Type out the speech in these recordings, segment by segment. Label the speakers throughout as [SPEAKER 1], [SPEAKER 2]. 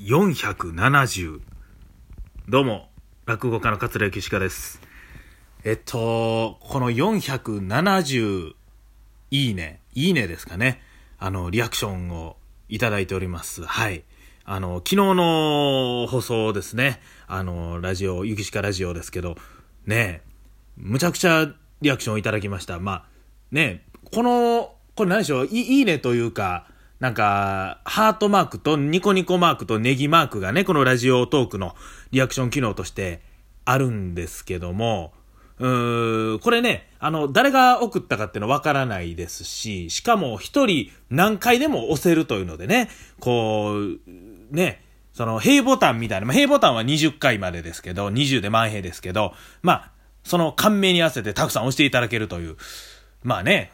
[SPEAKER 1] 470どうも落語家の桂幸鹿です。えっとこの470いいね。いいねですかね。あのリアクションをいただいております。はい。あの昨日の放送ですね。あのラジオゆきしかラジオですけどねむちゃくちゃリアクションをいただきました。まあねこのこれ何でしょう？いいいねというかなんか、ハートマークとニコニコマークとネギマークがね、このラジオトークのリアクション機能としてあるんですけども、うーん、これね、あの、誰が送ったかっていうのわからないですし、しかも一人何回でも押せるというのでね、こう、ね、その、平ボタンみたいな、まあ、平ボタンは20回までですけど、20で万平ですけど、まあ、その感銘に合わせてたくさん押していただけるという、まあね、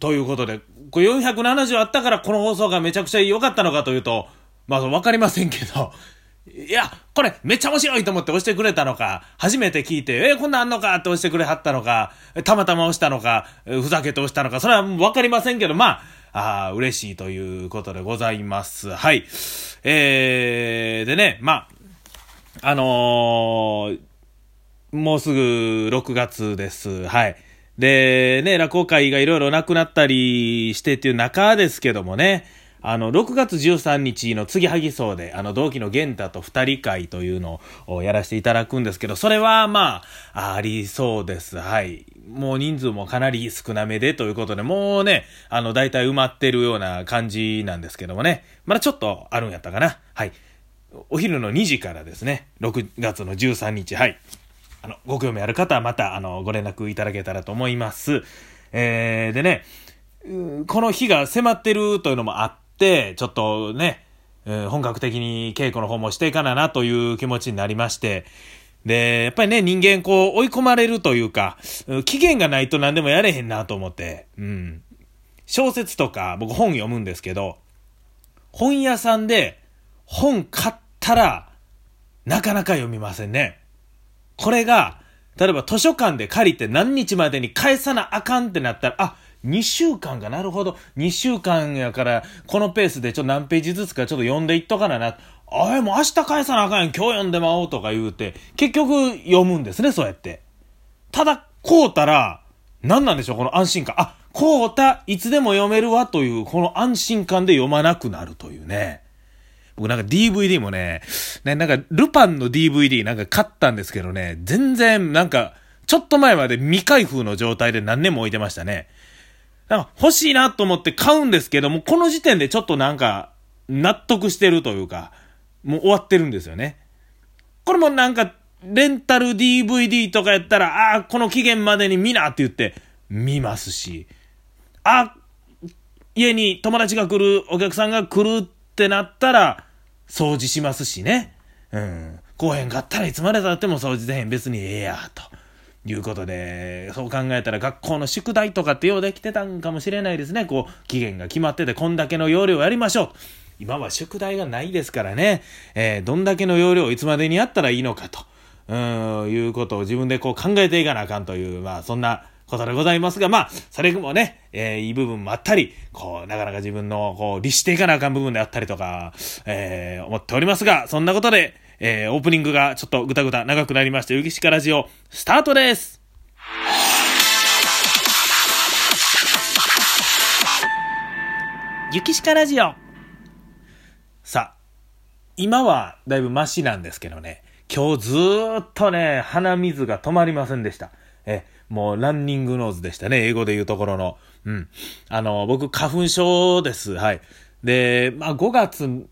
[SPEAKER 1] ということで、これ470あったからこの放送がめちゃくちゃ良かったのかというと、まあわかりませんけど、いや、これめっちゃ面白いと思って押してくれたのか、初めて聞いて、えー、こんなんあんのかって押してくれはったのか、たまたま押したのか、ふざけて押したのか、それはわかりませんけど、まあ、あ嬉しいということでございます。はい。えー、でね、まあ、あのー、もうすぐ6月です。はい。で、ね、落語会がいろいろなくなったりしてっていう中ですけどもね、あの、6月13日の次はぎそうで、あの、同期の玄太と二人会というのをやらせていただくんですけど、それはまあ、ありそうです。はい。もう人数もかなり少なめでということで、もうね、あの、大体埋まってるような感じなんですけどもね、まだちょっとあるんやったかな。はい。お昼の2時からですね、6月の13日、はい。あの、ご興味ある方はまた、あの、ご連絡いただけたらと思います。えー、でね、この日が迫ってるというのもあって、ちょっとね、本格的に稽古の方もしていかななという気持ちになりまして、で、やっぱりね、人間こう追い込まれるというか、期限がないと何でもやれへんなと思って、うん。小説とか僕本読むんですけど、本屋さんで本買ったらなかなか読みませんね。これが、例えば図書館で借りて何日までに返さなあかんってなったら、あ、2週間かなるほど。2週間やから、このペースでちょっと何ページずつかちょっと読んでいっとかなな。あれ、もう明日返さなあかんやん。今日読んでまおうとか言うて、結局読むんですね、そうやって。ただ、こうたら、何なんでしょう、この安心感。あ、こうた、いつでも読めるわという、この安心感で読まなくなるというね。僕なんか DVD もね、ね、なんかルパンの DVD なんか買ったんですけどね、全然なんか、ちょっと前まで未開封の状態で何年も置いてましたね。なんか欲しいなと思って買うんですけども、この時点でちょっとなんか、納得してるというか、もう終わってるんですよね。これもなんか、レンタル DVD とかやったら、ああ、この期限までに見なって言って見ますし、あ家に友達が来る、お客さんが来るってなったら、掃除しますしね。うん。こうへんかったらいつまでたっても掃除でへん別にええや、と。いうことで、そう考えたら学校の宿題とかってようできてたんかもしれないですね。こう、期限が決まってて、こんだけの容量やりましょう。今は宿題がないですからね。えー、どんだけの容量をいつまでにやったらいいのかと。うん、いうことを自分でこう考えていかなあかんという、まあそんなことでございますが、まあ、それもね、えー、いい部分もあったり、こう、なかなか自分の、こう、律していかなあかん部分であったりとか、えー、思っておりますが、そんなことで、えー、オープニングがちょっとぐたぐた長くなりまして、ゆきしかラジオ、スタートです。ゆきしかラジオ。さあ、今はだいぶマシなんですけどね、今日ずっとね、鼻水が止まりませんでした。え、もうランニングノーズでしたね。英語で言うところの。うん。あの、僕、花粉症です。はい。で、まあ、5月、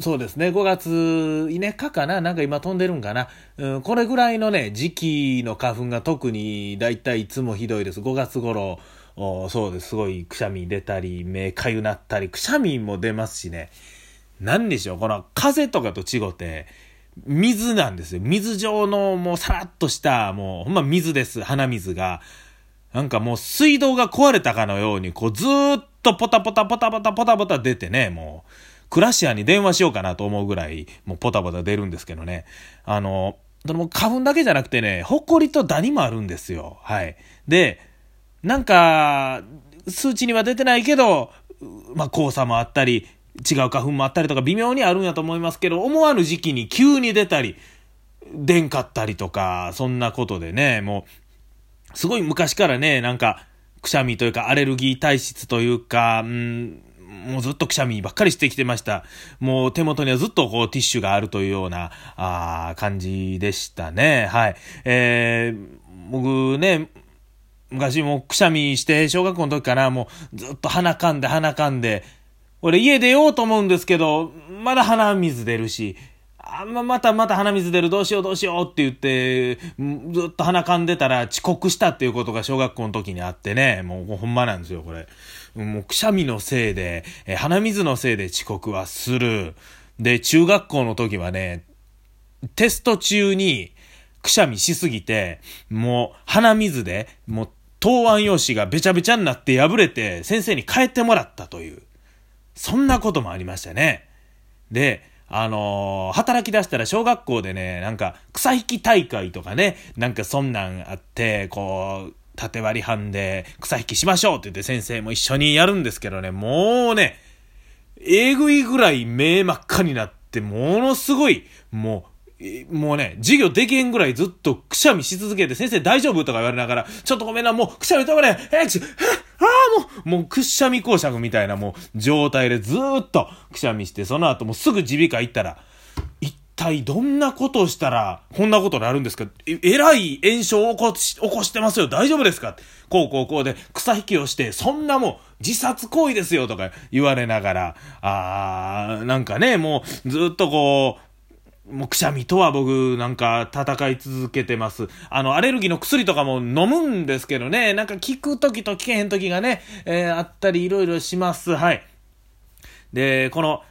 [SPEAKER 1] そうですね、5月、稲かかななんか今飛んでるんかな、うん、これぐらいのね、時期の花粉が特にだいたいいつもひどいです。5月頃、そうです。すごいくしゃみ出たり、目かゆなったり、くしゃみも出ますしね。何でしょう、この風とかと違って、水なんですよ。水状のもうさらっとした、もうほんま水です。鼻水が。なんかもう水道が壊れたかのように、こうずーっとポタポタポタポタポタポタ出てね、もう、クラシアに電話しようかなと思うぐらい、もうポタポタ出るんですけどね。あの、でも花粉だけじゃなくてね、ほこりとダニもあるんですよ。はい。で、なんか、数値には出てないけど、まあ、黄砂もあったり、違う花粉もあったりとか微妙にあるんやと思いますけど、思わぬ時期に急に出たり、出んかったりとか、そんなことでね、もう、すごい昔からね、なんか、くしゃみというかアレルギー体質というか、うん、もうずっとくしゃみばっかりしてきてました。もう手元にはずっとこうティッシュがあるというような、あ感じでしたね。はい。えー、僕ね、昔もくしゃみして小学校の時からもうずっと鼻かんで鼻かんで、俺家出ようと思うんですけど、まだ鼻水出るし、あんま、またまた鼻水出る、どうしようどうしようって言って、ずっと鼻かんでたら遅刻したっていうことが小学校の時にあってね、もうほんまなんですよ、これ。もうくしゃみのせいで、え鼻水のせいで遅刻はする。で、中学校の時はね、テスト中にくしゃみしすぎて、もう鼻水で、もう答案用紙がべちゃべちゃになって破れて先生に帰ってもらったという、そんなこともありましたね。で、あのー、働き出したら小学校でね、なんか草引き大会とかね、なんかそんなんあって、こう、縦割り班で草引きしましょうって言って先生も一緒にやるんですけどね、もうね、えぐいぐらい目真っ赤になって、ものすごい、もう、もうね、授業できへんぐらいずっとくしゃみし続けて、先生大丈夫とか言われながら、ちょっとごめんな、もうくしゃみ止まれ、えくし、ああ、もう、くしゃみ講釈みたいなもう状態でずーっとくしゃみして、その後もうすぐ耳鼻科行ったら、一体どんなことをしたら、こんなことになるんですか？え、えらい炎症を起こし、起こしてますよ。大丈夫ですか？こうこうこうで草引きをして、そんなもう自殺行為ですよとか言われながら、あー、なんかね、もうずっとこう、もうくしゃみとは僕なんか戦い続けてます。あの、アレルギーの薬とかも飲むんですけどね、なんか効く時と効けへん時がね、えー、あったりいろいろします。はい。で、この、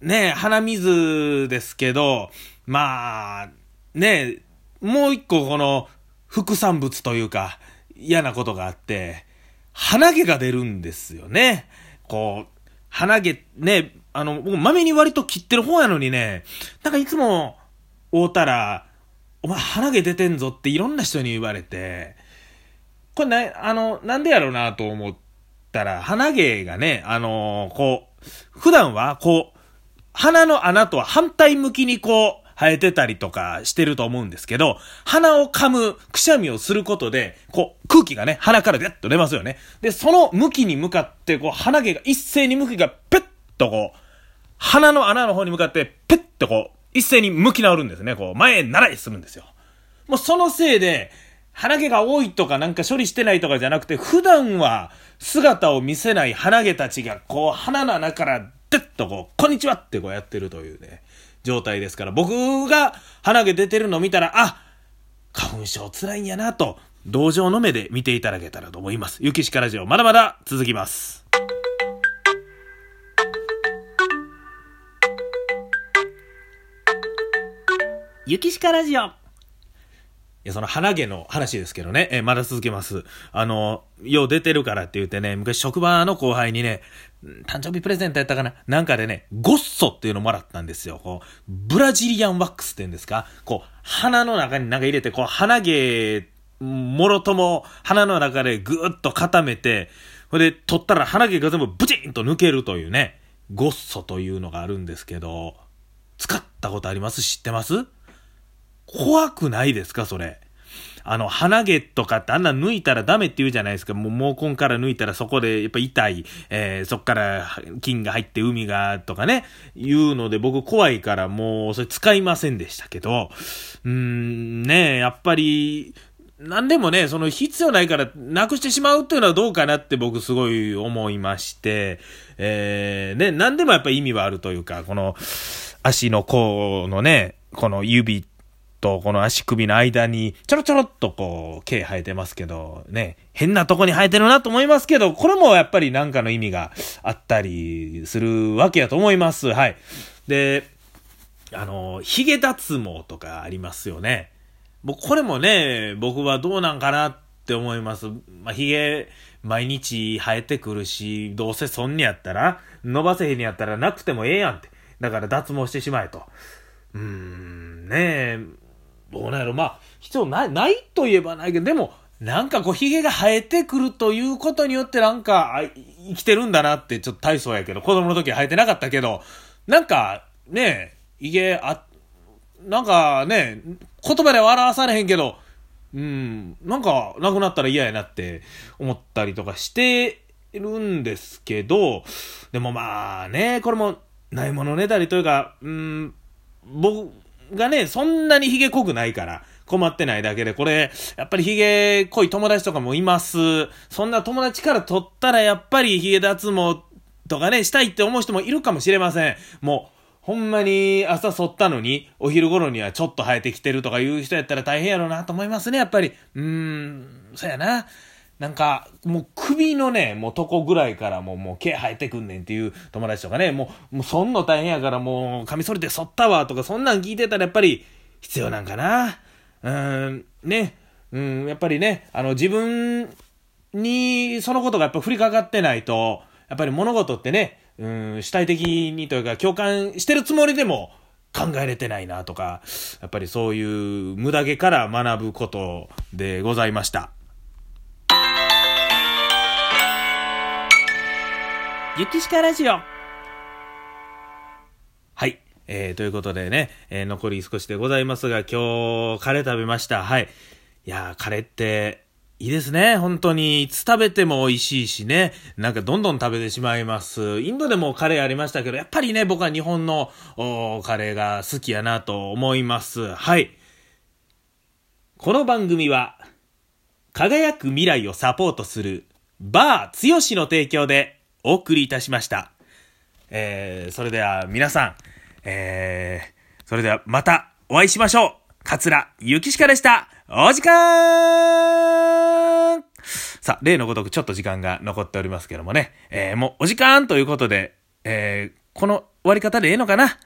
[SPEAKER 1] ね、鼻水ですけど、まあ、ね、もう一個この副産物というか嫌なことがあって、鼻毛が出るんですよね。こう、鼻毛、ね、あの、僕、豆に割と切ってる方やのにね、なんかいつも、会うたら、お前鼻毛出てんぞっていろんな人に言われて、これな、あの、なんでやろうなと思ったら、鼻毛がね、あのこう、普段は、こう、鼻の穴とは反対向きにこう、生えてたりとかしてると思うんですけど、鼻を噛む、くしゃみをすることで、こう、空気がね、鼻からギュッと出ますよね。で、その向きに向かって、こう、鼻毛が一斉に向きがペッとこう、鼻の穴の方に向かって、ペッとこう、一斉に向き直るんですね。こう、前へ習いするんですよ。もうそのせいで、鼻毛が多いとかなんか処理してないとかじゃなくて、普段は姿を見せない鼻毛たちが、こう、鼻の穴から、でっとこう、こんにちはってこうやってるというね。状態ですから、僕が鼻毛出てるのを見たら、あ花粉症辛いんやなと、同情の目で見ていただけたらと思います。ゆきしかラジオ、まだまだ続きます。ゆきしかラジオや、その鼻毛の話ですけどね、え、まだ続けます。あの、よう出てるからって言ってね、昔職場の後輩にね、誕生日プレゼントやったかな？なんかでね、ゴッソっていうのもらったんですよ。こう、ブラジリアンワックスって言うんですか？こう、鼻の中になんか入れて、こう、鼻毛、もろとも鼻の中でぐーっと固めて、それで取ったら鼻毛が全部ブチンと抜けるというね、ゴッソというのがあるんですけど、使ったことあります？知ってます？怖くないですかそれ。あの、鼻毛とかってあんな抜いたらダメって言うじゃないですか。もう毛根から抜いたらそこでやっぱ痛い、えー、そっから菌が入って海がとかね、言うので僕怖いからもうそれ使いませんでしたけど、うーん、ねやっぱり、何でもね、その必要ないからなくしてしまうっていうのはどうかなって僕すごい思いまして、えー、ね、何でもやっぱ意味はあるというか、この足の甲のね、この指とこの足首の間にちょろちょろっとこう毛生えてますけど、ね、変なとこに生えてるなと思いますけど、これもやっぱり何かの意味があったりするわけやと思います。はい。で、あの、髭脱毛とかありますよね。もうこれもね、僕はどうなんかなって思います。まあ、髭毎日生えてくるし、どうせそんにやったら、伸ばせへんにやったらなくてもええやんって。だから脱毛してしまえと。うーん、ねえ、どうなんやろ、まあ、必要ない、ないと言えばないけど、でも、なんかこう、髭が生えてくるということによってなんか、生きてるんだなって、ちょっと体操やけど、子供の時生えてなかったけど、なんか、ねえ、髭あ、なんかね、言葉では表されへんけど、うん、なんか、なくなったら嫌やなって思ったりとかしてるんですけど、でもまあね、これも、ないものねだりというか、うん、僕がね、そんなに髭濃くないから、困ってないだけで、これ、やっぱり髭濃い友達とかもいます。そんな友達から取ったら、やっぱり髭脱毛とかね、したいって思う人もいるかもしれません。もう、ほんまに朝剃ったのに、お昼頃にはちょっと生えてきてるとかいう人やったら大変やろうなと思いますね、やっぱり。うーん、そやな。なんか、もう首のね、もうとこぐらいからもう、もう毛生えてくんねんっていう友達とかね、もう、もうそんの大変やからもう、カミソリで剃ったわとか、そんなん聞いてたらやっぱり必要なんかな。うん、ね、うん、やっぱりね、あの、自分にそのことがやっぱ降りかかってないと、やっぱり物事ってね、うん、主体的にというか共感してるつもりでも考えれてないなとか、やっぱりそういう無駄毛から学ぶことでございました。ゆきしかラジオはい。えー、ということでね、えー、残り少しでございますが、今日、カレー食べました。はい。いやー、カレーって、いいですね。本当に、いつ食べても美味しいしね。なんかどんどん食べてしまいます。インドでもカレーありましたけど、やっぱりね、僕は日本のカレーが好きやなと思います。はい。この番組は、輝く未来をサポートする、バーつよしの提供でお送りいたしました。えー、それでは皆さん、えー、それではまたお会いしましょう。桂ゆきしかでした。お時間さあ、例のごとくちょっと時間が残っておりますけどもね、えー、もうお時間ということで、えー、この終わり方でええのかな？